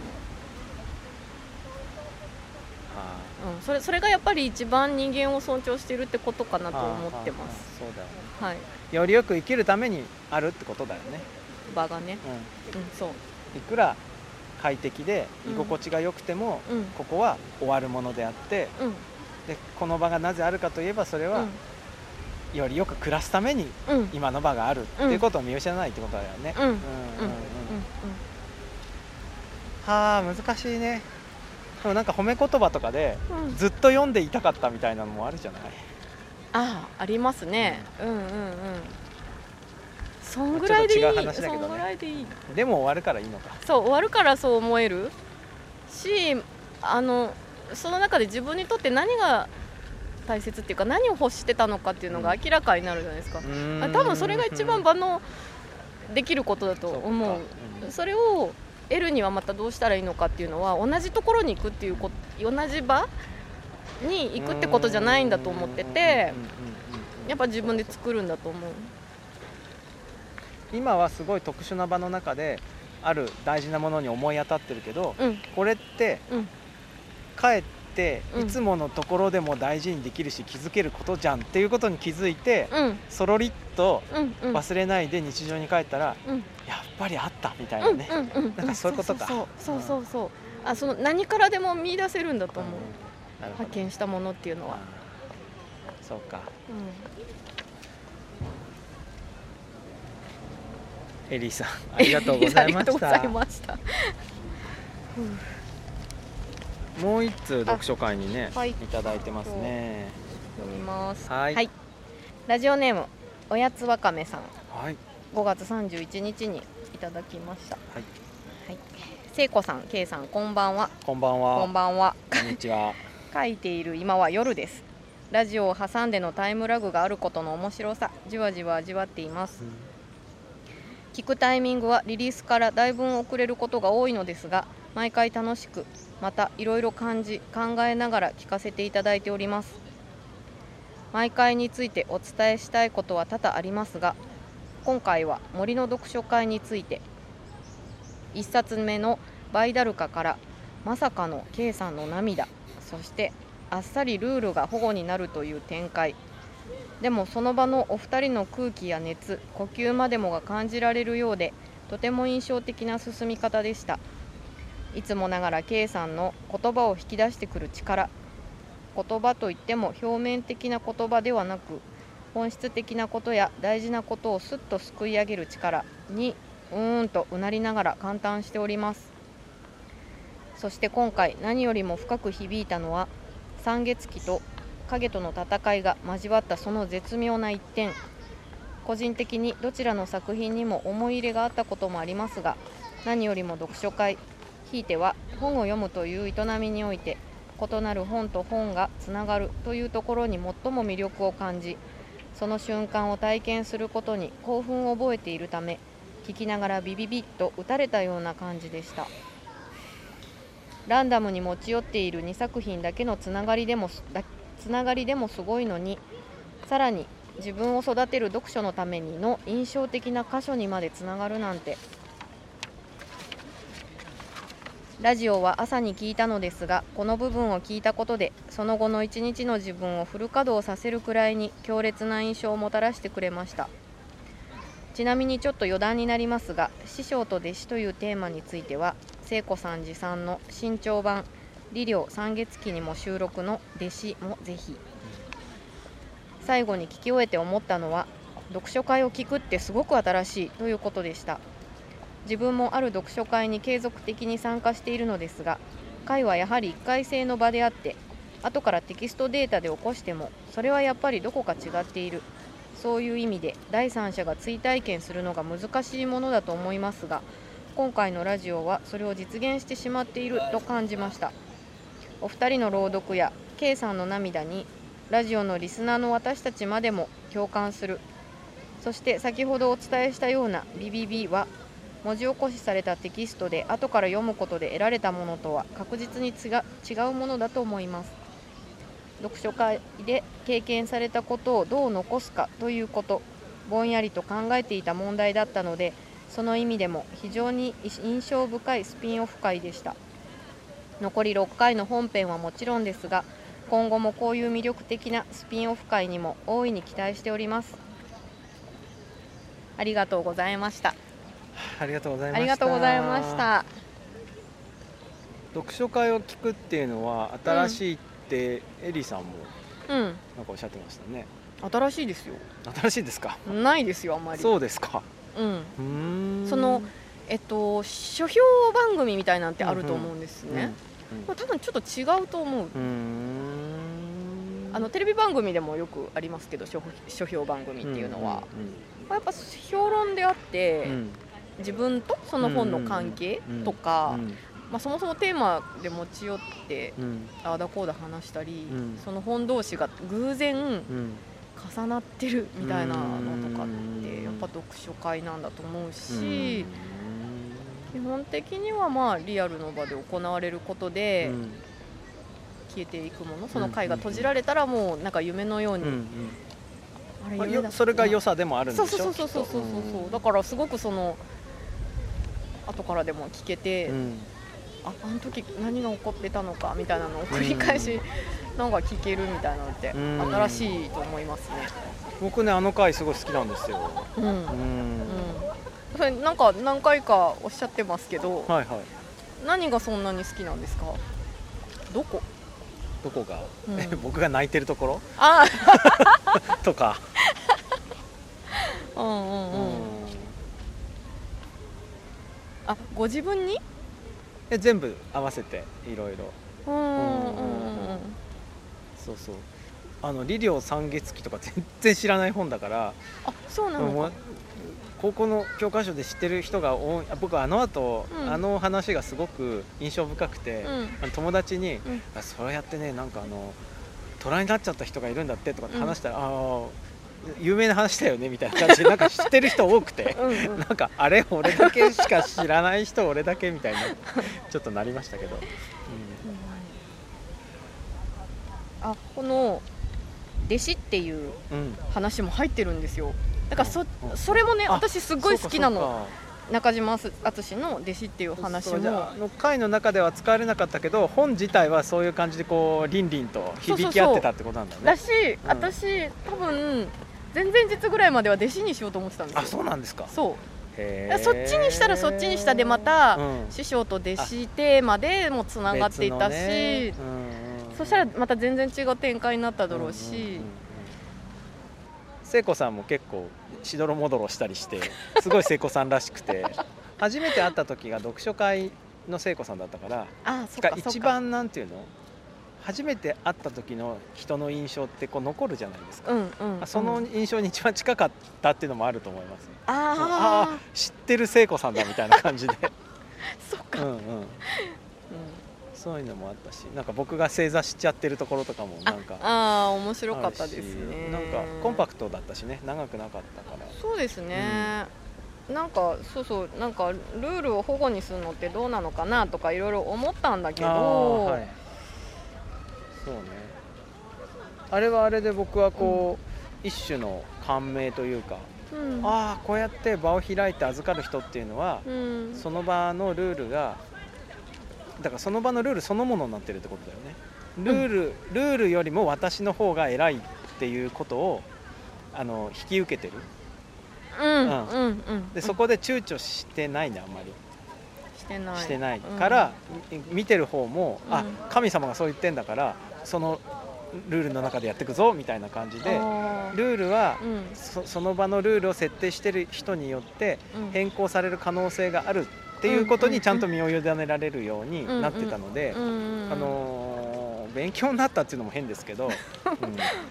はあうん、それそれがやっぱり一番人間を尊重してるってことかなと思ってます。そうだよね。はい。よりよく生きるためにあるってことだよね、場がね。う、うん、そう、ん、いくら快適でうん。居心地が良くても、うん。ここは終わるものであってうん。でこの場がなぜあるかといえばそれは、よりよく暮らすために今の場があるっていうことを見失わないってことだよね、うんうん。うん。うん。はあ難しいねでもなんか褒め言葉とかでずっと読んでいたかったみたいなのもあるじゃない？ああありますね。うん。うんうんそんぐらいでいい。ね。そんぐらいでいい。でも終わるからいいのか。そう終わるからそう思えるしあのその中で自分にとって何が大切っていうか何を欲してたのかっていうのが明らかになるじゃないですか、あ多分それが一番場のできることだと思う。それを得るにはまたどうしたらいいのかっていうのは同じところに行くっていうこ同じ場に行くってことじゃないんだと思っててやっぱ自分で作るんだと思う。今はすごい特殊な場の中である大事なものに思い当たってるけどうん。これってうん。かえってうん。いつものところでも大事にできるし気づけることじゃんっていうことに気づいてうん。そろりっと忘れないで日常に帰ったらうん。やっぱりあったみたいなうんねうんうん。なんかそういうことか。そうそうそう。あその何からでも見出せるんだと思う。発見したものっていうのは、そうか。エリーさんありがとうございま ありがとうござしたいましたもう一通読書会にね、はい。い、ただいてますね。読みます。はい。はい。ラジオネームおやつわかめさん。はい。5月31日にいただきました。はい。はい。聖子さん、けいさん、こんばんは。こんばんは。こんばんは。こんにちは。書いている今は夜です。ラジオを挟んでのタイムラグがあることの面白さ、じわじわ味わっています。聞くタイミングはリリースからだいぶ遅れることが多いのですが毎回楽しくまたいろいろ感じ考えながら聞かせていただいております。毎回についてお伝えしたいことは多々ありますが今回は森の読書会について1冊目の「バイダルカ」からまさかの K さんの涙そしてあっさりルールが保護になるという展開。でもその場のお二人の空気や熱呼吸までもが感じられるようでとても印象的な進み方でした。いつもながら K さんの言葉を引き出してくる力。言葉といっても表面的な言葉ではなく本質的なことや大事なことをすっとすくい上げる力にうーんとうなりながら感嘆しております。そして今回何よりも深く響いたのは三月期と影との戦いが交わったその絶妙な一点個人的にどちらの作品にも思い入れがあったこともありますが何よりも読書会ひいては本を読むという営みにおいて異なる本と本がつながるというところに最も魅力を感じその瞬間を体験することに興奮を覚えているため聞きながらビビビッと打たれたような感じでした。ランダムに持ち寄っている2作品だけのつながりでもつながりでもすごいのにさらに自分を育てる読書のためにの印象的な箇所にまでつながるなんてラジオは朝に聞いたのですがこの部分を聞いたことでその後の一日の自分をフル稼働させるくらいに強烈な印象をもたらしてくれました。ちなみにちょっと余談になりますが師匠と弟子というテーマについては聖子さん持参の新潮版「理療三月期」にも収録の「弟子」もぜひ。最後に聞き終えて思ったのは読書会を聞くってすごく新しいということでした。自分もある読書会に継続的に参加しているのですが会はやはり1回性の場であって後からテキストデータで起こしてもそれはやっぱりどこか違っている。そういう意味で第三者が追体験するのが難しいものだと思いますが今回のラジオはそれを実現してしまっていると感じました。お二人の朗読や K さんの涙にラジオのリスナーの私たちまでも共感する。そして先ほどお伝えしたような BBB は文字起こしされたテキストで後から読むことで得られたものとは確実に違うものだと思います。読書会で経験されたことをどう残すかということぼんやりと考えていた問題だったのでその意味でも非常に印象深いスピンオフ会でした。残り6回の本編はもちろんですが今後もこういう魅力的なスピンオフ会にも大いに期待しております。ありがとうございました。ありがとうございました。ありがとうございました。読書会を聞くっていうのは新しいって、エリーさんもうん。なんかおっしゃってましたね。新しいですよ。新しいですか？ないですよあんまり。そうですか。うん。うーん。そのえっと書評番組みたいなんてあると思うんですね、これ多分ちょっと違うと思う。うあのテレビ番組でもよくありますけど書書評番組っていうのは、やっぱ評論であって、うんうん自分とその本の関係とか、まあ、そもそもテーマで持ち寄ってああだこうだ話したり、うんその本同士が偶然うん重なってるみたいなのとかっうんてやっぱ読書会なんだと思ううんし、基本的にはまあリアルの場で行われることでうん消えていくものその会が閉じられたらもうなんか夢のように、あれそれが良さでもあるんでしょそうそうそうそうそうそうだからすごくその後からでも聞けて、うん。ああの時何が起こってたのかみたいなのを繰り返しなんか聞けるみたいなのってうん。新しいと思いますね。僕ねあの回すごい好きなんですよ。うん、うん。うん。それなんか何回かおっしゃってますけどはいはい。何がそんなに好きなんですか？どこ？どこが、うん。え僕が泣いてるところ？あ とか、あうんうん。うんあご自分に？え全部合わせていろいろ。うんうんうんうん。そうそう。あの「リリオ三月期」とか全然知らない本だから。あそうなの高校の教科書で知ってる人が多い。あ僕あの後、うん。あの話がすごく印象深くて、うん。友達に、うん。あそうやってねなんかあの虎になっちゃった人がいるんだってとかって話したら、ああ有名な話だよねみたいな感じでなんか知ってる人多くてうんうん。なんかあれ俺だけしか知らない人俺だけみたいなちょっとなりましたけど、あこの弟子っていううん。うん、話も入ってるんですよ。だからそうん。うん。それもねあ私すごい好きなの。中島敦の弟子っていう話も。あの回の中では使われなかったけど本自体はそういう感じでこうリンリンと響き合ってたってことなんだね。だし、うん。私多分前々日ぐらいまでは弟子にしようと思ってたんですよ。あそうなんですか。そう。そっちにしたらそっちにしたでまた、うん。師匠と弟子テーマでもつながっていたし、ね。うんうん。そしたらまた全然違う展開になっただろうし、んんんうん。聖子さんも結構しどろもどろしたりして すごい聖子さんらしくて。初めて会った時が読書会の聖子さんだったから一番なんていうの？初めて会った時の人の印象ってこう残るじゃないですか、うんうん、うん、その印象に一番近かったっていうのもあると思います。ねあああ知ってる聖子さんだみたいな感じで。そっか、うんうん。そういうのもあったしなんか僕が正座しちゃってるところとかもなんかああ面白かったですね。なんかコンパクトだったしね長くなかったから。そうですね、なんかそうそうなんかルールを保護にするのってどうなのかなとかいろいろ思ったんだけど、はいそうね。あれはあれで僕はこう、一種の感銘というか、うん。ああこうやって場を開いて預かる人っていうのは、うん、その場のルールがだからその場のルールそのものになってるってことだよね。ルール、ルールよりも私の方が偉いっていうことをあの引き受けてる。うん。うん。うん。でそこで躊躇してないねあんまりしてない。してないうんから、み見てる方も、あうん。神様がそう言ってんだからそのルールの中でやっていくぞみたいな感じでルールはうん。そその場のルールを設定してる人によってうん。変更される可能性があるっていうことにちゃんと身を委ねられるようになってたので、うんうんあのー勉強になったっていうのも変ですけど、う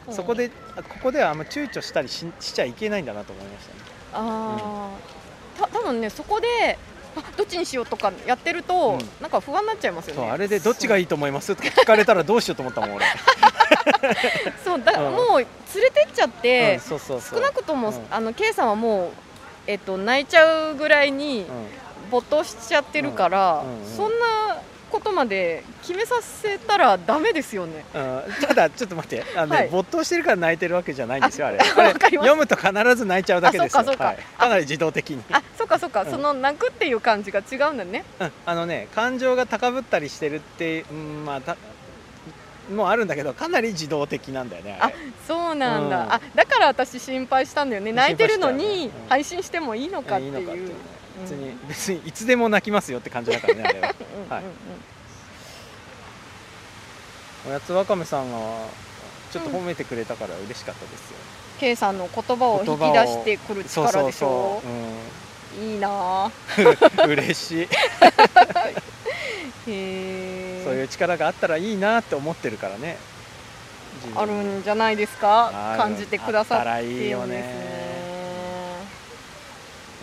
うん。ん、そこであここではあんま躊躇したりししちゃいけないんだなと思いましたね。ああ、た多分ねそこであどっちにしようとかやってると、うん。なんか不安になっちゃいますよね。そうあれでどっちがいいと思います？とか聞かれたらどうしようと思ったもん俺。そうだうん。もう連れてっちゃって、うん少なくとも、うん。あの K さんはもうえっと泣いちゃうぐらいにうん。没頭しちゃってるから、そんなことまで決めさせたらダメですよね。うん。ただちょっと待って。あの、ねはい。没頭してるから泣いてるわけじゃないんですよあれ。読むと必ず泣いちゃうだけですよあそうかか。はい、かなり自動的に。あそっかそうか、うん。その泣くっていう感じが違うんだね。うん、あのね感情が高ぶったりしてるって、うん、まあたもうあるんだけどかなり自動的なんだよねあれ。そうなんだ、うん。あだから私心配したんだよね。泣いてるのに配信してもいいのかっていう別に、別にいつでも泣きますよって感じだからねあれは。うんうんうんはい。おやつわかめさんがちょっと褒めてくれたから嬉しかったですよ、K さんの言葉を引き出してくる力でしそょういいな。嬉しい。そういう力があったらいいなって思ってるからね。あるんじゃないですか？感じてくださっていいよね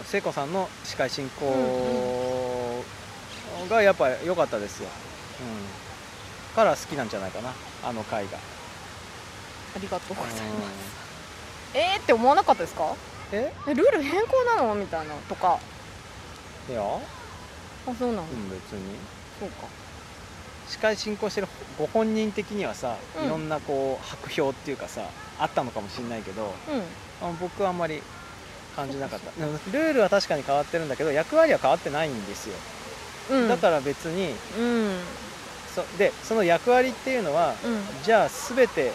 聖子さんの司会進行がやっぱ良かったですよ、うん、から好きなんじゃないかな。あの回が、ありがとうございます。うえーって思わなかったですか？んえ？えルール変更なの？みたいなとか。いや、うん、あそうなの、別に。そうか。司会進行してるご本人的にはさ、うん。いろんなこう白票っていうかさあったのかもしれないけどうん。あ僕はあんまり感じなかった。ルールは確かに変わってるんだけど役割は変わってないんですよ、うん。だから別にうん。そでその役割っていうのはうん。うんじゃあ全て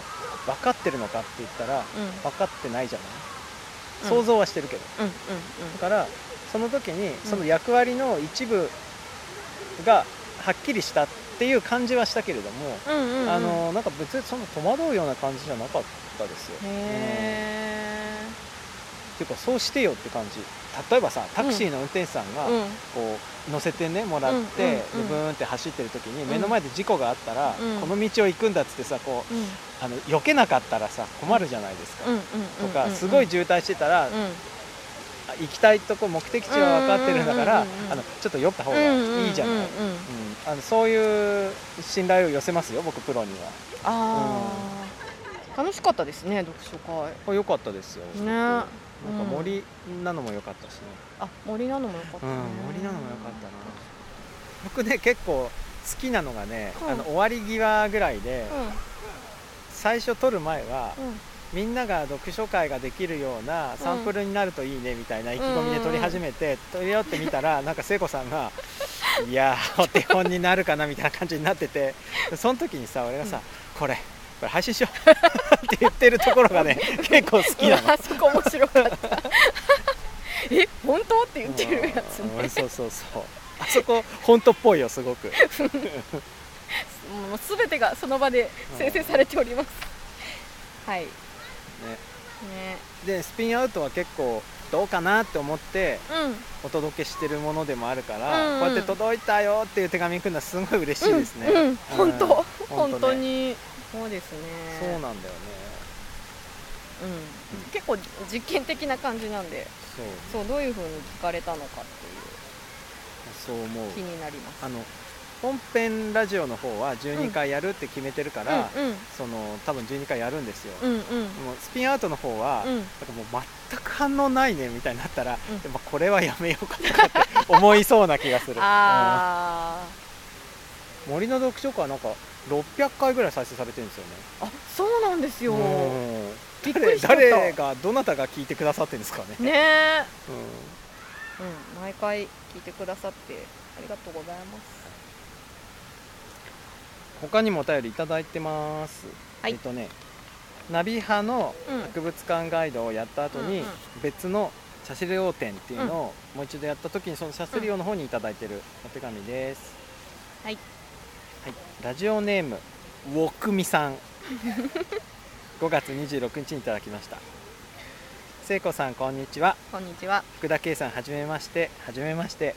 分かってるのかって言ったら分かってないじゃない、うん。想像はしてるけど。うんだからその時にその役割の一部がはっきりしたっていう感じはしたけれども、うんうんうん。うんあのなんか別にその戸惑うような感じじゃなかったですよ。へうんえっていうかそうしてよって感じ。例えばさタクシーの運転手さんがうん。こう乗せてねもらって、でブーンって走ってる時に目の前で事故があったら、うん。この道を行くんだっつってさこううん。あの避けなかったらさ困るじゃないですか。とかすごい渋滞してたら、行きたいとこ目的地は分かってるんだから、あのちょっと酔った方がいいじゃない、うん。あのそういう信頼を寄せますよ僕プロには。ああ楽しかったですね読書会。良かったですよ、ねなんか森なのも良かったしね、あ森なのもよかったね。うん、森なのも良かったな。僕ね結構好きなのがね、うん。あの終わり際ぐらいで、う最初撮る前は、んうん。みんなが読書会ができるようなサンプルになるといいねみたいな意気込みで撮り始めて、撮りよってみたらなんか聖子さんが「いやーお手本になるかな」みたいな感じになっててその時にさ俺がさ「これこれ配信しよう」って言ってるところがね 結構好きなの。うわ。そこ面白かった。え本当？って言ってるやつね。うんそうそうそうあそこ本当っぽいよすごく。もうすべてがその場で生成されております。はい。ね。でスピンアウトは結構どうかなって思ってうん。お届けしてるものでもあるから、うんうん。こうやって届いたよっていう手紙来るのはすごい嬉しいですね、うんうん。本当？本当にそうですね。そうなんだよね。うん、結構実験的な感じなんでそう。そうどういうふうに聞かれたのかってそう。思ういう。気になります。あの本編ラジオの方は12回やるって決めてるから、うん。うんその多分12回やるんですよ、うんうん。でもスピンアウトの方は、うん。なんかもう全く反応ないねみたいになったら、うん。でもこれはやめようかとかって思いそうな気がする。森の読書会はなんか600回ぐらい再生されてるんですよね。ーあそうなんですよ。うん。びっくりし誰誰がどなたが聞いてくださってるんですかね。ねえ。うん。うん毎回聞いてくださってありがとうございます。他にもお便りいただいてます、はい。えっとねナビ派のうん。博物館ガイドをやった後に、別のシャスリオ展っていうのをもう一度やった時にそのシャスリオの方にいただいてるお手紙です、はい、はい、ラジオネームウォクミさん。5月26日にいただきました。聖子さんこんにちは。こんにちは。福田圭さんはじめまして。はじめまして。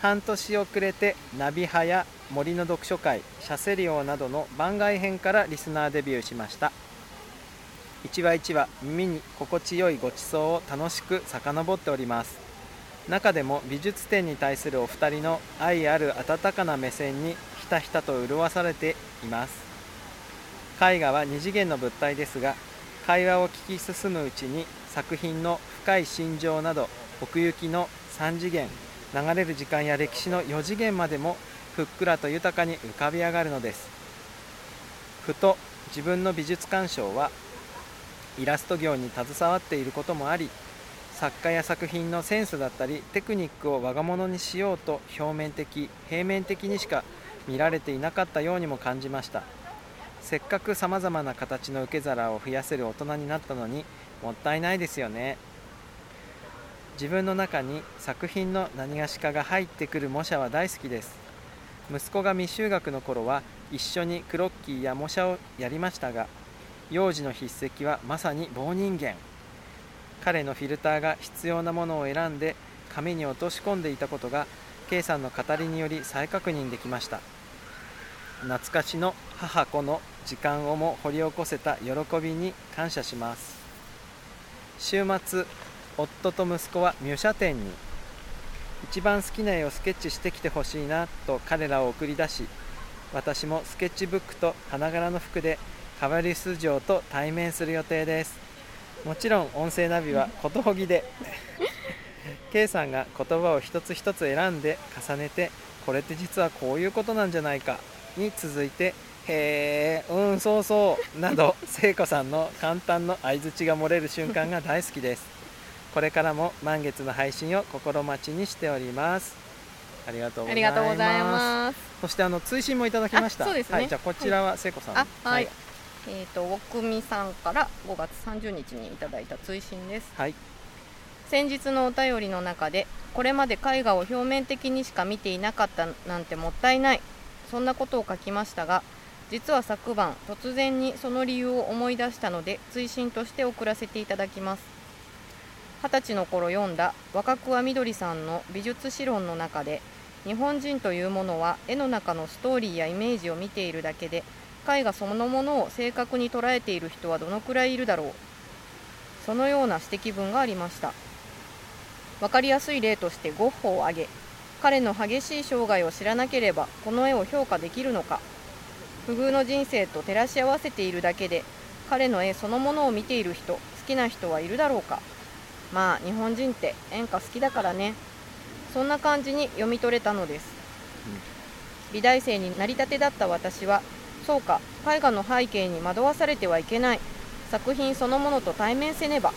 半年遅れてナビ派や森の読書会シャセリオなどの番外編からリスナーデビューしました。一話一話耳に心地よいご馳走を楽しく遡っております。中でも美術展に対するお二人の愛ある温かな目線にひたひたと潤されています。絵画は二次元の物体ですが会話を聞き進むうちに作品の深い心情など奥行きの3次元流れる時間や歴史の4次元までもふっくらと豊かに浮かび上がるのです。ふと自分の美術鑑賞はイラスト業に携わっていることもあり作家や作品のセンスだったりテクニックを我が物にしようと表面的平面的にしか見られていなかったようにも感じました。せっかくさまざまな形の受け皿を増やせる大人になったのにもったいないですよね。自分の中に作品の何がしかが入ってくる模写は大好きです。息子が未就学の頃は一緒にクロッキーや模写をやりましたが幼児の筆跡はまさに棒人間。彼のフィルターが必要なものを選んで紙に落とし込んでいたことが K さんの語りにより再確認できました。懐かしの母子の時間をも掘り起こせた喜びに感謝します。週末夫と息子は入社店に。一番好きな絵をスケッチしてきてほしいなと彼らを送り出し私もスケッチブックと花柄の服でカバリス城と対面する予定です。もちろん音声ナビはことほぎで。K さんが言葉を一つ一つ選んで重ねてこれって実はこういうことなんじゃないかに続いてへえうんそうそうなど 聖子さんの簡単の相づちが漏れる瞬間が大好きです。これからも満月の配信を心待ちにしております。ありがとうございます。そしてあの追伸もいただきました。あそうですね。はい、じゃあこちらは聖子さん。あはい、えっ、とおくみさんから5月30日にいただいた追伸です。はい。先日のお便りの中でこれまで絵画を表面的にしか見ていなかったなんてもったいないそんなことを書きましたが実は昨晩突然にその理由を思い出したので追伸として送らせていただきます。二十歳の頃読んだ若桑みどりさんの美術史論の中で日本人というものは絵の中のストーリーやイメージを見ているだけで絵画そのものを正確に捉えている人はどのくらいいるだろう。そのような指摘文がありました。分かりやすい例としてゴッホを挙げ彼の激しい生涯を知らなければこの絵を評価できるのか。不遇の人生と照らし合わせているだけで彼の絵そのものを見ている人好きな人はいるだろうか。まあ日本人って演歌好きだからね。そんな感じに読み取れたのです、美大生になりたてだった私はそうか絵画の背景に惑わされてはいけない。作品そのものと対面せねば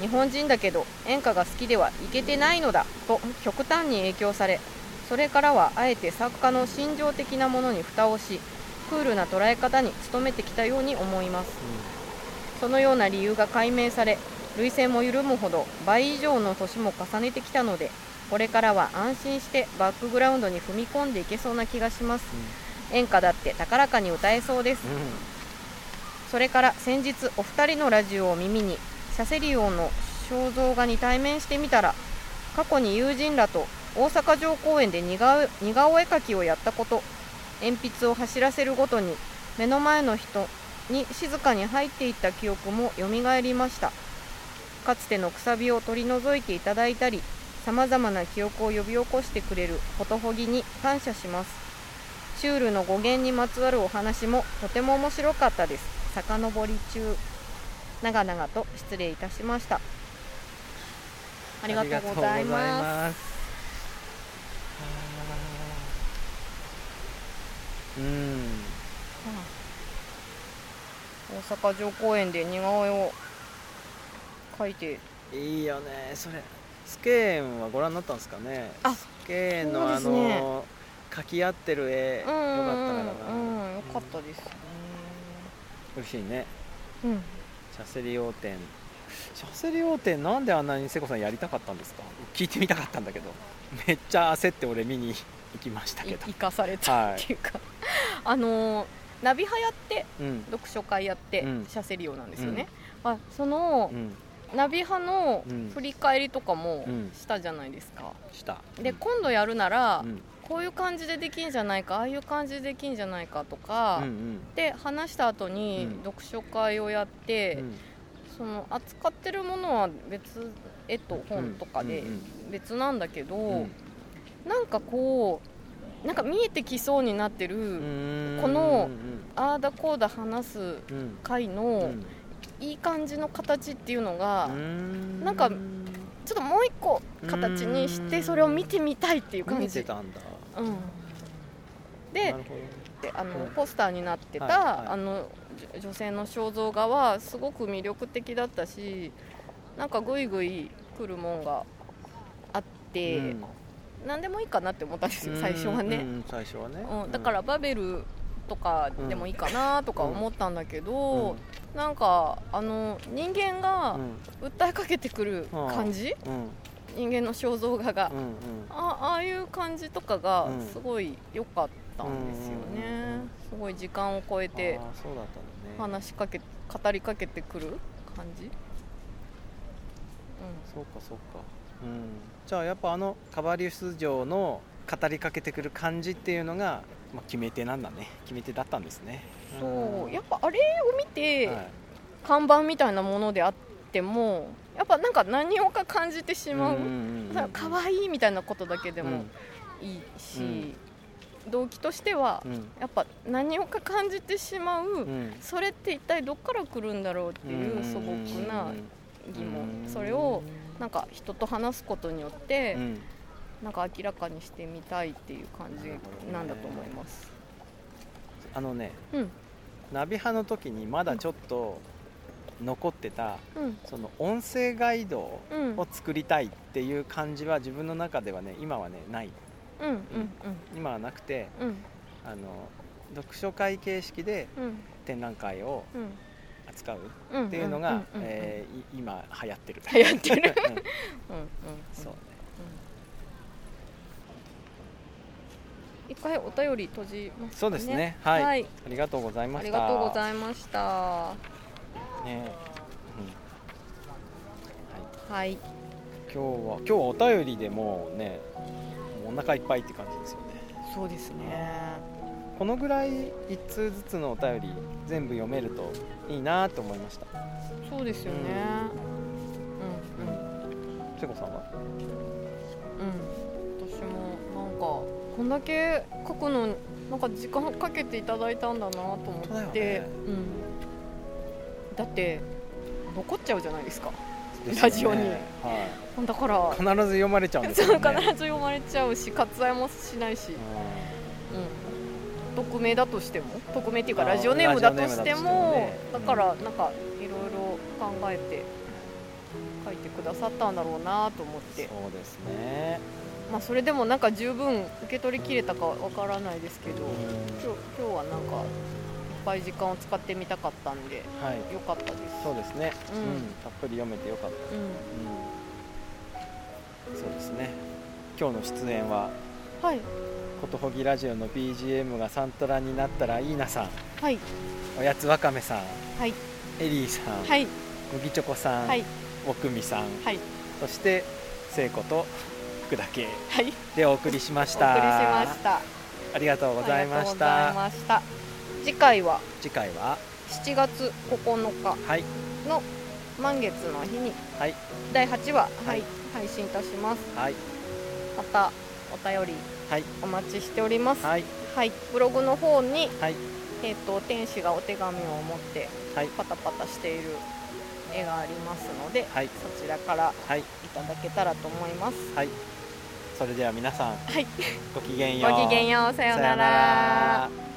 日本人だけど演歌が好きではいけてないのだと極端に影響されそれからはあえて作家の心情的なものに蓋をしクールな捉え方に努めてきたように思います。そのような理由が解明され涙腺も緩むほど倍以上の年も重ねてきたのでこれからは安心してバックグラウンドに踏み込んでいけそうな気がします。演歌だって高らかに歌えそうです。うんうん。それから先日お二人のラジオを耳にシャセリオンの肖像画に対面してみたら過去に友人らと大阪城公園で似顔絵描きをやったこと鉛筆を走らせるごとに目の前の人に静かに入っていった記憶もよみがえりました。かつてのくさびを取り除いていただいたりさまざまな記憶を呼び起こしてくれるフォトホギに感謝します。シュールの語源にまつわるお話もとても面白かったです。遡り中。長々と失礼いたしました。ありがとうございます。うん。大阪城公園で似顔絵を描いて。いいよね。それスケーンはご覧になったんですかね？あスケーンのねの描き合ってる絵よかったからなうん。よかったですね。嬉しいね。うん。シャセリ王店。シャセリ王店なんであんなに瀬古さんやりたかったんですか？聞いてみたかったんだけど。めっちゃ焦って俺見に行きましたけど。い生かされたっていうか、あのーナビ派やってうん。読書会やって、うん。シャセリオなんですよね、あそのう、ん。ナビ派のうん。振り返りとかもうん。したじゃないですか、した。で今度やるなら、うんこういう感じでできんじゃないかああいう感じでできんじゃないかとか、うんうん。で話した後にうん。読書会をやって、うん。その扱ってるものは別絵と本とかでうんうん別なんだけど、うん。なんかこうなんか見えてきそうになってる、うん。このうんああだこうだ話すうん。回うのん。いい感じの形っていうのが、うん。なんかちょっともう一個形にしてそれを見てみたいっていう感見じてたんだうん、でであのうん。ポスターになってた、はいはい。あの女性の肖像画はすごく魅力的だったしなんかぐいぐい来るもんがあって、うん。何でもいいかなって思ったんですよ最初はね、うんうん最初はね、うん、だからバベルとかでもいいかなとか思ったんだけど、なんかあの人間うがん。訴えかけてくる感じ、うん人間の肖像画が、うんうん。あああいう感じとかがうん。すごい良かったんですようんうんうんねすごい時間を超えて話しかけ語りかけてくる感じ、そうかそうか、うん、じゃあやっぱあのカバリウス城の語りかけてくる感じっていうのが、まあ、決め手なんだね。決め手だったんですね。う。ん、そうやっっぱあれを見て、はい。看板みたいなものであってもやっぱなんか何をか感じてしまう、んさ可愛いみたいなことだけでもいいし、動機としてはうん。やっぱ何をか感じてしまう、うん。それって一体どっから来るんだろうっていう素朴な疑問。それをなんか人と話すことによってうん。なんか明らかにしてみたいっていう感じなんだと思います。あのねうん。ナビ派の時にまだちょっと残ってたうん。その音声ガイドうんを作りたいっていう感じは自分の中ではね今はねない。うんうん今はなくてうん。うんあの読書会形式でうん。展覧会をうん。扱ううんっていうのが、今流行ってる。流行ってる。うんうんうん。そうね。一回お便り閉じますかね。そうですね。はい、はい。ありがとうございました。ありがとうございましたね、うん。はい、はい。今日は今日はお便りでもうねもうお腹いっぱいって感じですよね。そうですね。このぐらい一通ずつのお便り全部読めるといいなと思いました。そうですよね。うん。うん。瀬子さんは？うん。私もなんかこんだけ書くのになんか時間かけていただいたんだなと思って、よね。うん、だって残っちゃうじゃないですか。ラジオに。はだからい、必ず読まれちゃうんですね。必ず読まれちゃうし割愛もしないし、うん、匿名だとしても。匿名っていうかラジオネームだとしてももね。だからなんかいろいろ考えて書いてくださったんだろうなと思って。そうですね。まあそれでもなんか十分受け取りきれたかわからないですけどうん。今日今日はなんかぱい時間を使ってみたかったんではい。よかったです。そうですね、ううん。んたっぷり読めてよかった、うん。うん、そうですね。今日の出演ははい。ことほぎラジオの BGM がサントラになったらいいなさん。はい。おやつわかめさん。はい。エリーさん、はい。麦チョコさん、はい。おくみさん。はい。そして聖子と福田圭。はい。でお送りしましお送りした。ました。ありがとうございました次回は？次回は？7月9日はい。の満月の日にはい。第8話、ははいい配信いたします。はい。またお便りはい。お待ちしております。はい。はい、ブログの方に、はい。えっ、と天使がお手紙を持ってはい。パタパタしている絵がありますので、はい。そちらからはい。いただけたらと思います。はい。それでは皆さんはい、ごきげんよう。ごきげんよう、さようなら。ら